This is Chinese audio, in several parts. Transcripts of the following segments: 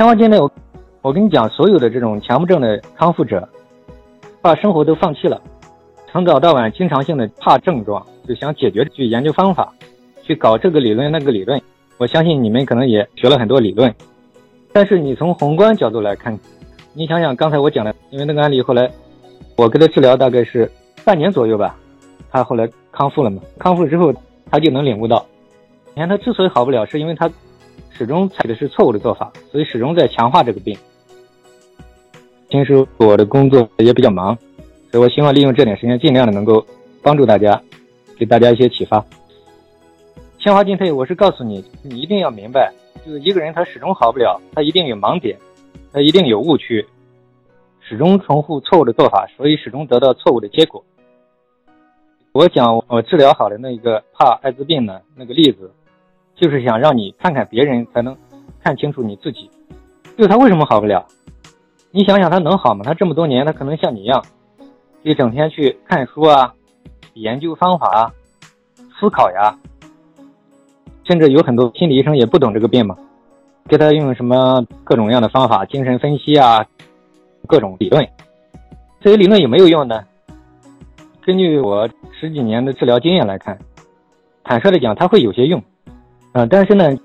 强化健内，我我跟你讲，所有的这种强迫症的康复者，把生活都放弃了，从早到晚经常性的怕症状，就想解决，去研究方法，去搞这个理论那个理论。我相信你们可能也学了很多理论，但是你从宏观角度来看，你想想刚才我讲的，因为那个案例后来我给他治疗大概是半年左右吧，他后来康复了嘛，康复之后他就能领悟到，你看他之所以好不了，是因为他。始终采取的是错误的做法，所以始终在强化这个病。平时我的工作也比较忙，所以我希望利用这点时间，尽量的能够帮助大家，给大家一些启发。铅华进退，我是告诉你，你一定要明白，就是一个人他始终好不了，他一定有盲点，他一定有误区，始终重复错误的做法，所以始终得到错误的结果。我讲我治疗好的那个怕艾滋病的那个例子。就是想让你看看别人，才能看清楚你自己。就他为什么好不了？你想想他能好吗？他这么多年，他可能像你一样，一整天去看书啊，研究方法啊，思考呀。甚至有很多心理医生也不懂这个病嘛，给他用什么各种各样的方法，精神分析啊，各种理论。这些理论有没有用呢？根据我十几年的治疗经验来看，坦率的讲，它会有些用。呃，但是呢，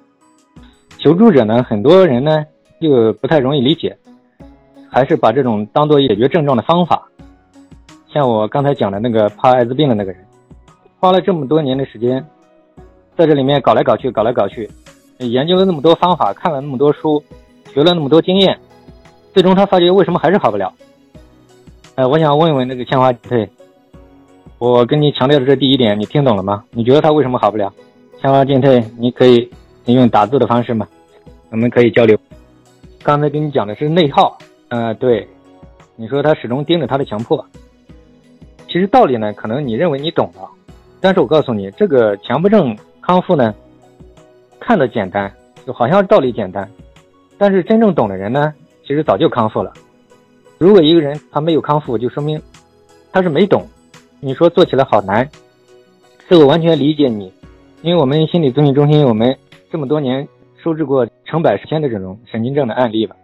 求助者呢，很多人呢又不太容易理解，还是把这种当做解决症状的方法。像我刚才讲的那个怕艾滋病的那个人，花了这么多年的时间，在这里面搞来搞去，搞来搞去，研究了那么多方法，看了那么多书，学了那么多经验，最终他发觉为什么还是好不了？哎，我想问问那个千华对，我跟你强调的这第一点，你听懂了吗？你觉得他为什么好不了？强化进退，你可以 你用打字的方式吗？我们可以交流。刚才跟你讲的是内耗，呃，对，你说他始终盯着他的强迫。其实道理呢，可能你认为你懂了，但是我告诉你，这个强迫症康复呢，看的简单，就好像道理简单，但是真正懂的人呢，其实早就康复了。如果一个人他没有康复，就说明他是没懂。你说做起来好难，这个完全理解你。因为我们心理咨询中心，我们这么多年收治过成百上千的这种神经症的案例了，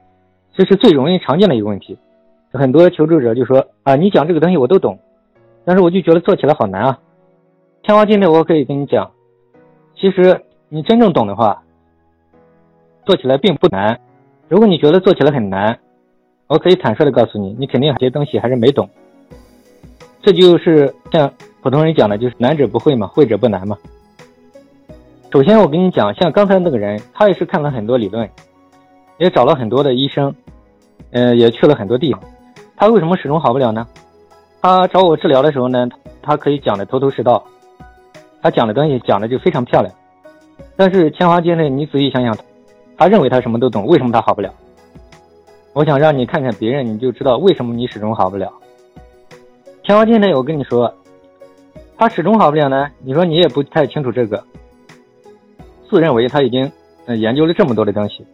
这是最容易常见的一个问题。很多求助者就说啊，你讲这个东西我都懂，但是我就觉得做起来好难啊。天花进退，我可以跟你讲，其实你真正懂的话，做起来并不难。如果你觉得做起来很难，我可以坦率的告诉你，你肯定有些东西还是没懂。这就是像普通人讲的，就是难者不会嘛，会者不难嘛。首先，我跟你讲，像刚才那个人，他也是看了很多理论，也找了很多的医生，呃，也去了很多地方，他为什么始终好不了呢？他找我治疗的时候呢，他可以讲的头头是道，他讲的东西讲的就非常漂亮。但是千华街内，你仔细想想，他认为他什么都懂，为什么他好不了？我想让你看看别人，你就知道为什么你始终好不了。千华街内，我跟你说，他始终好不了呢，你说你也不太清楚这个。自认为他已经嗯研究了这么多的东西，